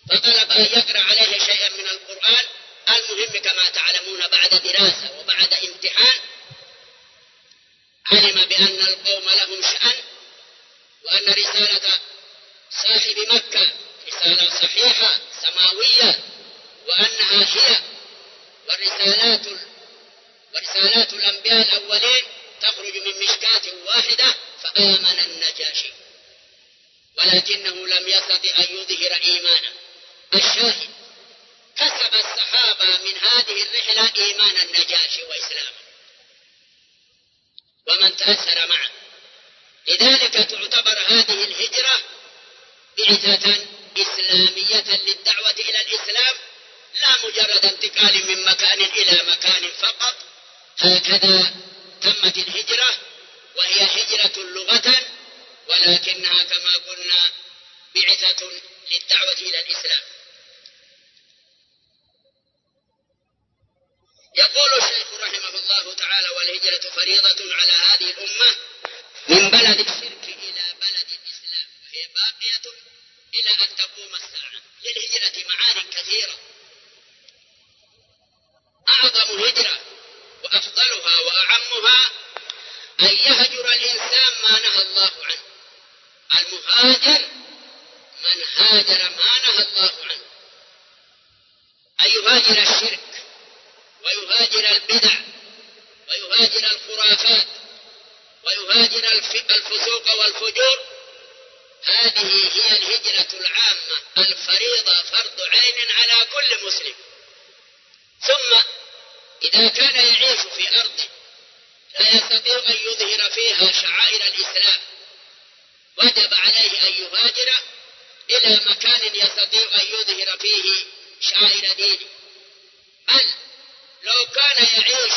فطلب أن يقرأ عليه شيئا من القرآن. المهم كما تعلمون بعد دراسة وبعد امتحان علم بأن القوم لهم شأن وأن رسالة صاحب مكة رسالة صحيحة سماوية وأنها هي. والرسالات ورسالات الأنبياء الأولين تخرج من مشكاة واحدة فآمن النجاشي. ولكنه لم يستطع أن يظهر إيمانه. الشاهد كسب الصحابة من هذه الرحلة إيمان النجاشي وإسلامه. ومن تأثر معه. لذلك تعتبر هذه الهجرة بعثة إسلامية للدعوة إلى الإسلام لا مجرد انتقال من مكان إلى مكان فقط. هكذا تمت الهجرة وهي هجرة لغة ولكنها كما قلنا بعثة للدعوة إلى الإسلام. يقول الشيخ رحمه الله تعالى والهجرة فريضة على هذه الأمة من بلد الشرك إلى بلد الإسلام. وهي باقية إلى أن تقوم الساعة. للهجرة معان كثيرة. أعظم هجرة وأفضلها وأعمها أن يهجر الإنسان ما نهى الله عنه. المهاجر من هاجر ما نهى الله عنه. أن يهاجر الشرك. الفسوق والفجور. هذه هي الهجرة العامة. الفريضة فرض عين على كل مسلم. ثم إذا كان يعيش في أرض لا يستطيع أن يظهر فيها شعائر الإسلام. وجب عليه أن يهاجر إلى مكان يستطيع أن يظهر فيه شعائر دينه. بل لو كان يعيش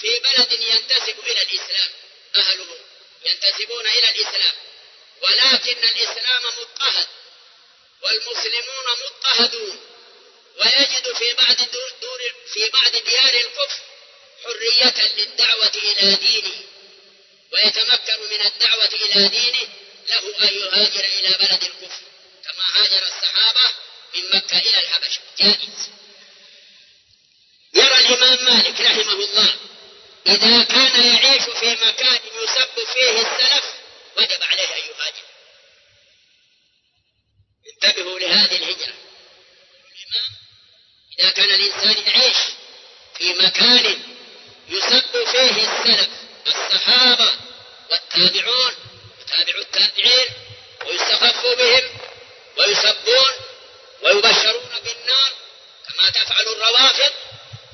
في بلد ينتسب إلى الإسلام أهله ينتسبون إلى الإسلام. ولكن الإسلام مضطهد. والمسلمون مضطهدون. ويجد في بعض دور في بعض ديار الكفر حرية للدعوة إلى دينه. ويتمكن من الدعوة إلى دينه. له أن يهاجر إلى بلد الكفر. كما هاجر الصحابة من مكة إلى الحبشة. جائز. يرى الإمام مالك رحمه الله إذا كان يعيش في مكان يسب فيه السلف وجب عليه أن يهاجر. انتبهوا لهذه الهجرة. إذا كان الإنسان يعيش في مكان يسب فيه السلف الصحابة والتابعون وتابع التابعين ويستخف بهم ويسبون ويبشرون بالنار كما تفعل الروافض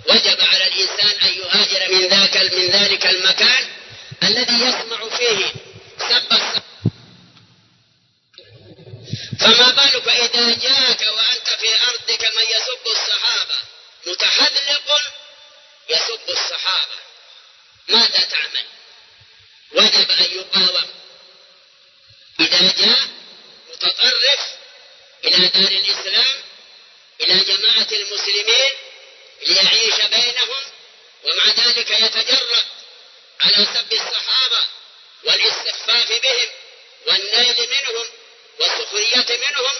وجب على الإنسان أن يهاجر من ذاك من ذلك المكان الذي يسمع فيه سب فما قالوا فإذا جاءك وأنت في أرضك من يسب الصحابة؟ متحذلق يسب الصحابة. ماذا تعمل؟ وجب أن يقاوم. إذا جاء متطرف إلى دار الإسلام إلى جماعة المسلمين ليعيش بينهم ومع ذلك يتجرأ على سب الصحابة والاستخفاف بهم والنيل منهم والسخرية منهم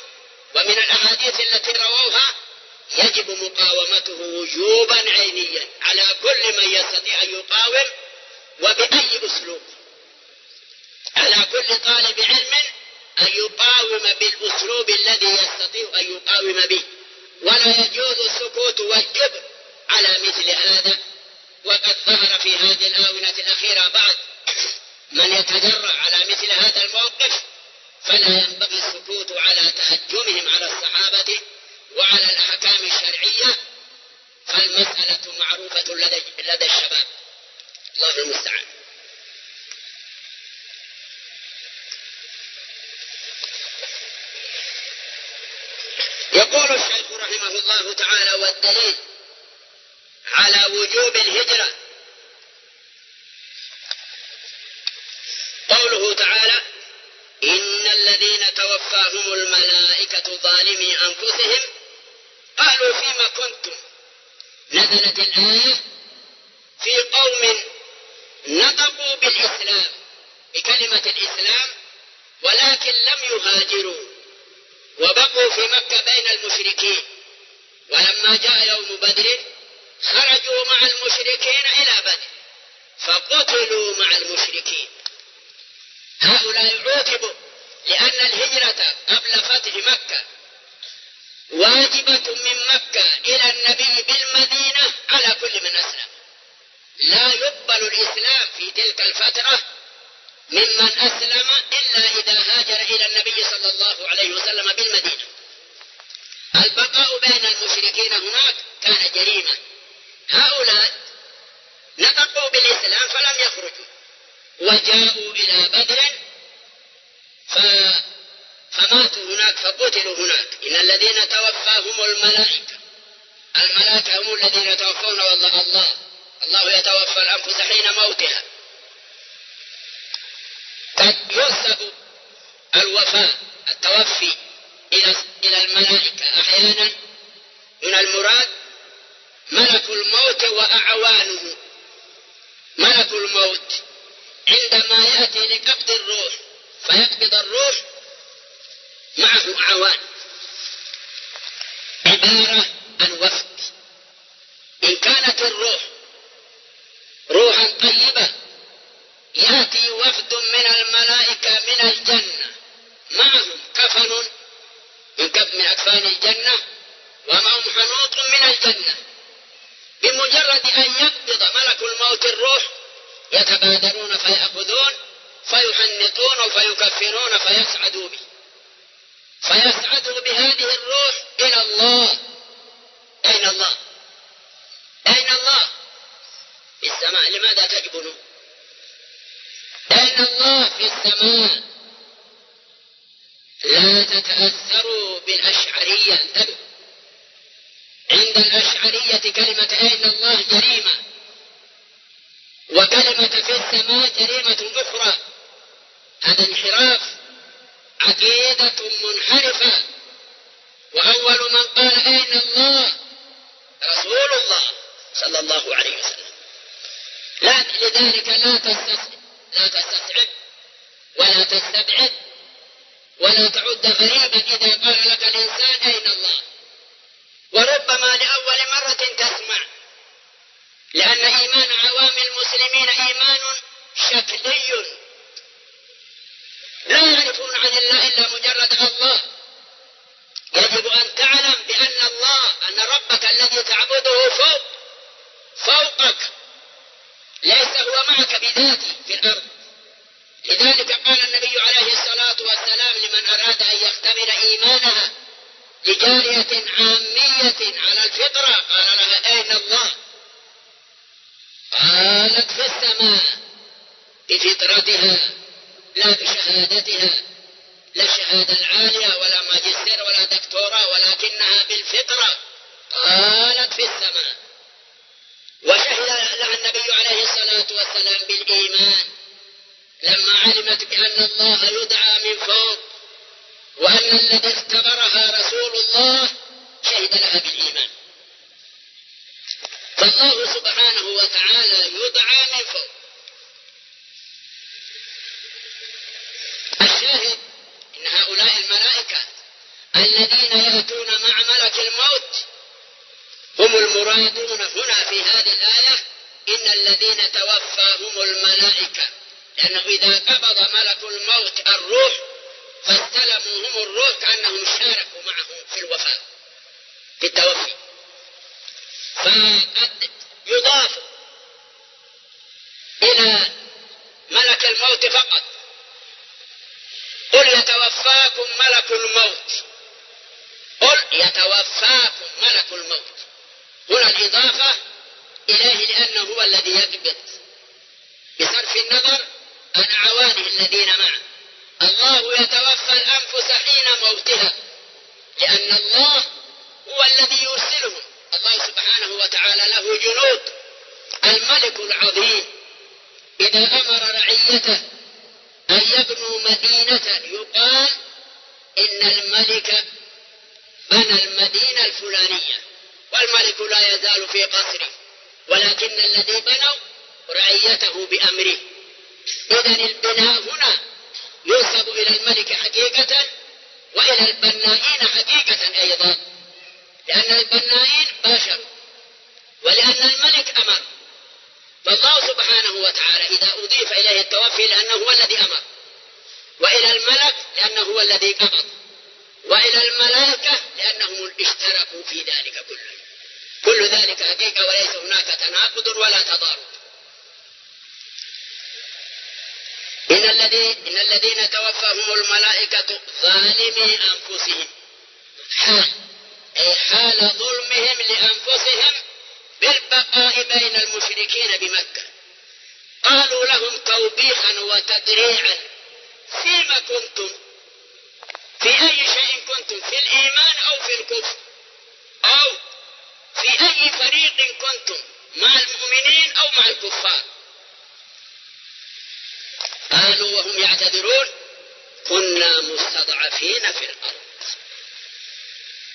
ومن الأحاديث التي رووها يجب مقاومته وجوبا عينيا على كل من يستطيع أن يقاوم وبأي أسلوب. على كل طالب علم أن يقاوم بالأسلوب الذي يستطيع أن يقاوم به. ولا يجوز السكوت والجبر على مثل هذا وقد ظهر في هذه الآونة الأخيرة بعض من يتجرأ على مثل هذا الموقف فلا ينبغي السكوت على تهجمهم على الصحابة وعلى الأحكام الشرعية فالمسألة معروفة لدى, لدى الشباب. الله المستعان. يقول الشيخ رحمه الله تعالى والدليل على وجوب الهجرة. قوله تعالى إن الذين توفاهم الملائكة ظالمي أنفسهم قالوا فيما كنتم؟ نزلت الآية في قوم نطقوا بالإسلام بكلمة الإسلام ولكن لم يهاجروا وبقوا في مكة بين المشركين. ولما جاء يوم بدر خرجوا مع المشركين إلى بدر فقتلوا مع المشركين. هؤلاء عوقبوا لأن الهجرة قبل فتح مكة واجبة من مكة إلى النبي بالمدينة على كل من أسلم. لا يقبل الإسلام في تلك الفترة ممن أسلم إلا إذا هاجر إلى النبي صلى الله عليه وسلم بالمدينة. البقاء بين المشركين هناك كان جريمة هؤلاء نطقوا بالإسلام فلم يخرجوا. وجاءوا إلى بدر ف... فماتوا هناك فقتلوا هناك. إن الذين توفاهم الملائكة. الملائكة هم الذين يتوفون والله الله. الله يتوفى الأنفس حين موتها. قد ينسب الوفاء التوفي إلى إلى الملائكة أحيانا. من المراد ملك الموت وأعوانه. ملك الموت. عندما يأتي لقبض الروح فيقبض الروح معه أعوان. عبارة عن وفد. إن كانت الروح روحا طيبة يأتي وفد من الملائكة من الجنة. معهم كفن من من أكفان الجنة ومعهم حنوط من الجنة. بمجرد أن يقبض ملك الموت الروح يتبادرون فيأخذون فيحنطون فيكفرون فيسعدوا به. فيسعدوا بهذه الروح إلى الله. أين الله؟ أين الله؟ في السماء. لماذا تجبنوا أين الله في السماء؟ لا تتأثروا بالأشعرية. انتبهوا عند الأشعرية كلمة أين الله جريمة وكلمة في السماء جريمة أخرى. هذا انحراف عقيدة منحرفة. وأول من قال أين الله رسول الله صلى الله عليه وسلم. لا لذلك لا تستصعب لا تستصعب ولا تستبعد ولا تعد غريبا إذا قال لك الإنسان أين الله. وربما لأول مرة تسمع. لأن إيمان عوام المسلمين إيمان شكلي. لا يعرفون عن الله إلا مجرد الله. يجب أن تعلم بأن الله أن ربك الذي تعبده فوق فوقك. ليس هو معك بذاته في الأرض. لذلك قال النبي عليه الصلاة والسلام لمن أراد أن يختبر إيمانها لجارية عامية على الفطرة. قال لها أين الله؟ قالت في السماء. بفطرتها لا بشهادتها. لا الشهادة العالية ولا ماجستير ولا دكتوراه ولكنها بالفطرة. قالت في السماء. وشهد لها النبي عليه الصلاة والسلام بالإيمان. لما علمت بأن الله يدعى من فوق وأن الذي اختبرها رسول الله شهد لها بالإيمان. فالله سبحانه وتعالى يدعى من فوق. الشاهد إن هؤلاء الملائكة الذين يأتون مع ملك الموت هم المرادون هنا في هذه الآية إن الذين توفاهم الملائكة. لأنه إذا قبض ملك الموت الروح فاستلموا هم الروح كأنهم شاركوا معه في الوفاة في التوفي. فقد يضاف إلى ملك الموت فقط. قل يتوفاكم ملك الموت. قل يتوفاكم ملك الموت. هنا الإضافة إليه لأنه هو الذي يقبض بصرف النظر عن عوانه الذين معه. الله يتوفى الأنفس حين موتها لأن الله هو الذي يرسلهم الله سبحانه وتعالى له جنود الملك العظيم. إذا أمر رعيته أن يبنوا مدينة يقال إن الملك بنى المدينة الفلانية والملك لا يزال في قصره ولكن الذي بنوا رعيته بأمره. إذا البناء هنا ينسب إلى الملك حقيقة وإلى البنائين حقيقة أيضا. لأن البنائين باشروا ولأن الملك أمر. فالله سبحانه وتعالى إذا أضيف إليه التوفي لأنه هو الذي أمر وإلى الملك لأنه هو الذي قبض وإلى الملائكة لأنهم اشتركوا في ذلك كله. كل ذلك حقيقة وليس هناك تناقض ولا تضارب إن الذين إن الذين توفاهم الملائكة ظالمي أنفسهم. أي حال ظلمهم لأنفسهم بالبقاء بين المشركين بمكة. قالوا لهم توبيخا وتدريعا. فيما كنتم؟ في أي شيء كنتم؟ في الإيمان أو في الكفر؟ أو في أي فريق كنتم؟ مع المؤمنين أو مع الكفار؟ قالوا وهم يعتذرون كنا مستضعفين في الأرض.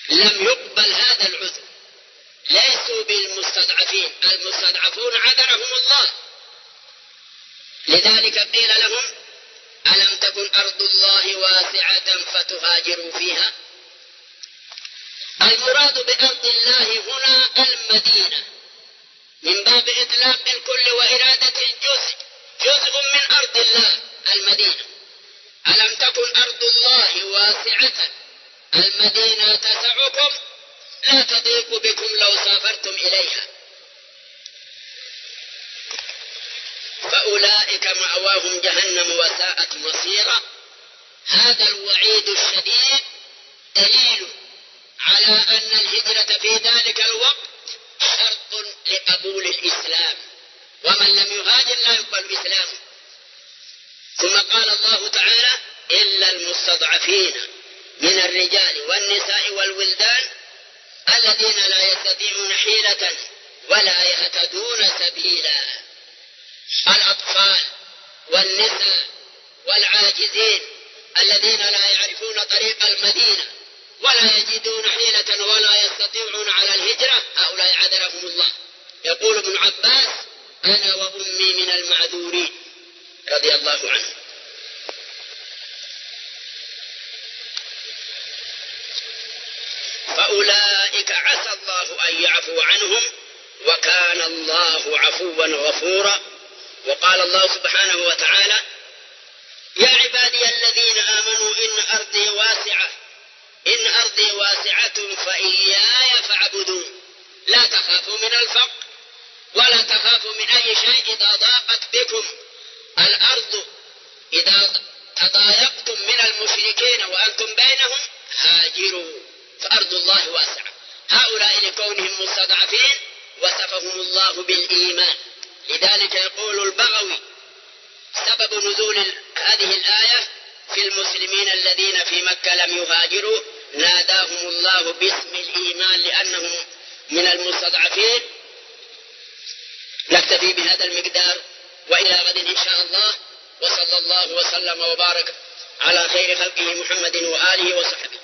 لم يقبل هذا العذر. ليسوا بالمستضعفين المستضعفون عذرهم الله. لذلك قيل لهم ألم تكن أرض الله واسعة فتهاجروا فيها؟ المراد بأرض الله هنا المدينة. من باب إطلاق الكل وإرادة الجزء. جزء من أرض الله المدينة. ألم تكن أرض الله واسعة؟ المدينة تسعكم لا تضيق بكم لو سافرتم إليها. فأولئك مأواهم جهنم وساءت مصيرا. هذا الوعيد الشديد دليل على أن الهجرة في ذلك الوقت شرط لقبول الإسلام. ومن لم يهاجر لا يقبل إسلامه ثم قال الله تعالى إلا المستضعفين من الرجال والنساء والولدان الذين لا يستطيعون حيلة ولا يهتدون سبيلا. الأطفال والنساء والعاجزين الذين لا يعرفون طريق المدينة ولا يجدون حيلة ولا يستطيعون على الهجرة هؤلاء عذرهم الله. يقول ابن عباس أنا وأمي من المعذورين. رضي الله عنه. فأولئك عسى الله أن يعفو عنهم وكان الله عفوا غفورا. وقال الله سبحانه وتعالى يا عبادي الذين آمنوا إن أرضي واسعة إن أرضي واسعة فإياي فاعبدون. لا تخافوا من الفقر. ولا تخافوا من أي شيء إذا ضاقت بكم الأرض. إذا تضايقتم من المشركين وأنتم بينهم هاجروا. فأرض الله واسعة. هؤلاء لكونهم مستضعفين وصفهم الله بالإيمان. لذلك يقول البغوي سبب نزول هذه الآية في المسلمين الذين في مكة لم يهاجروا ناداهم الله باسم الإيمان لأنهم من المستضعفين. نكتفي بهذا المقدار وإلى غد إن شاء الله وصلى الله وسلم وبارك على خير خلقه محمد وآله وصحبه.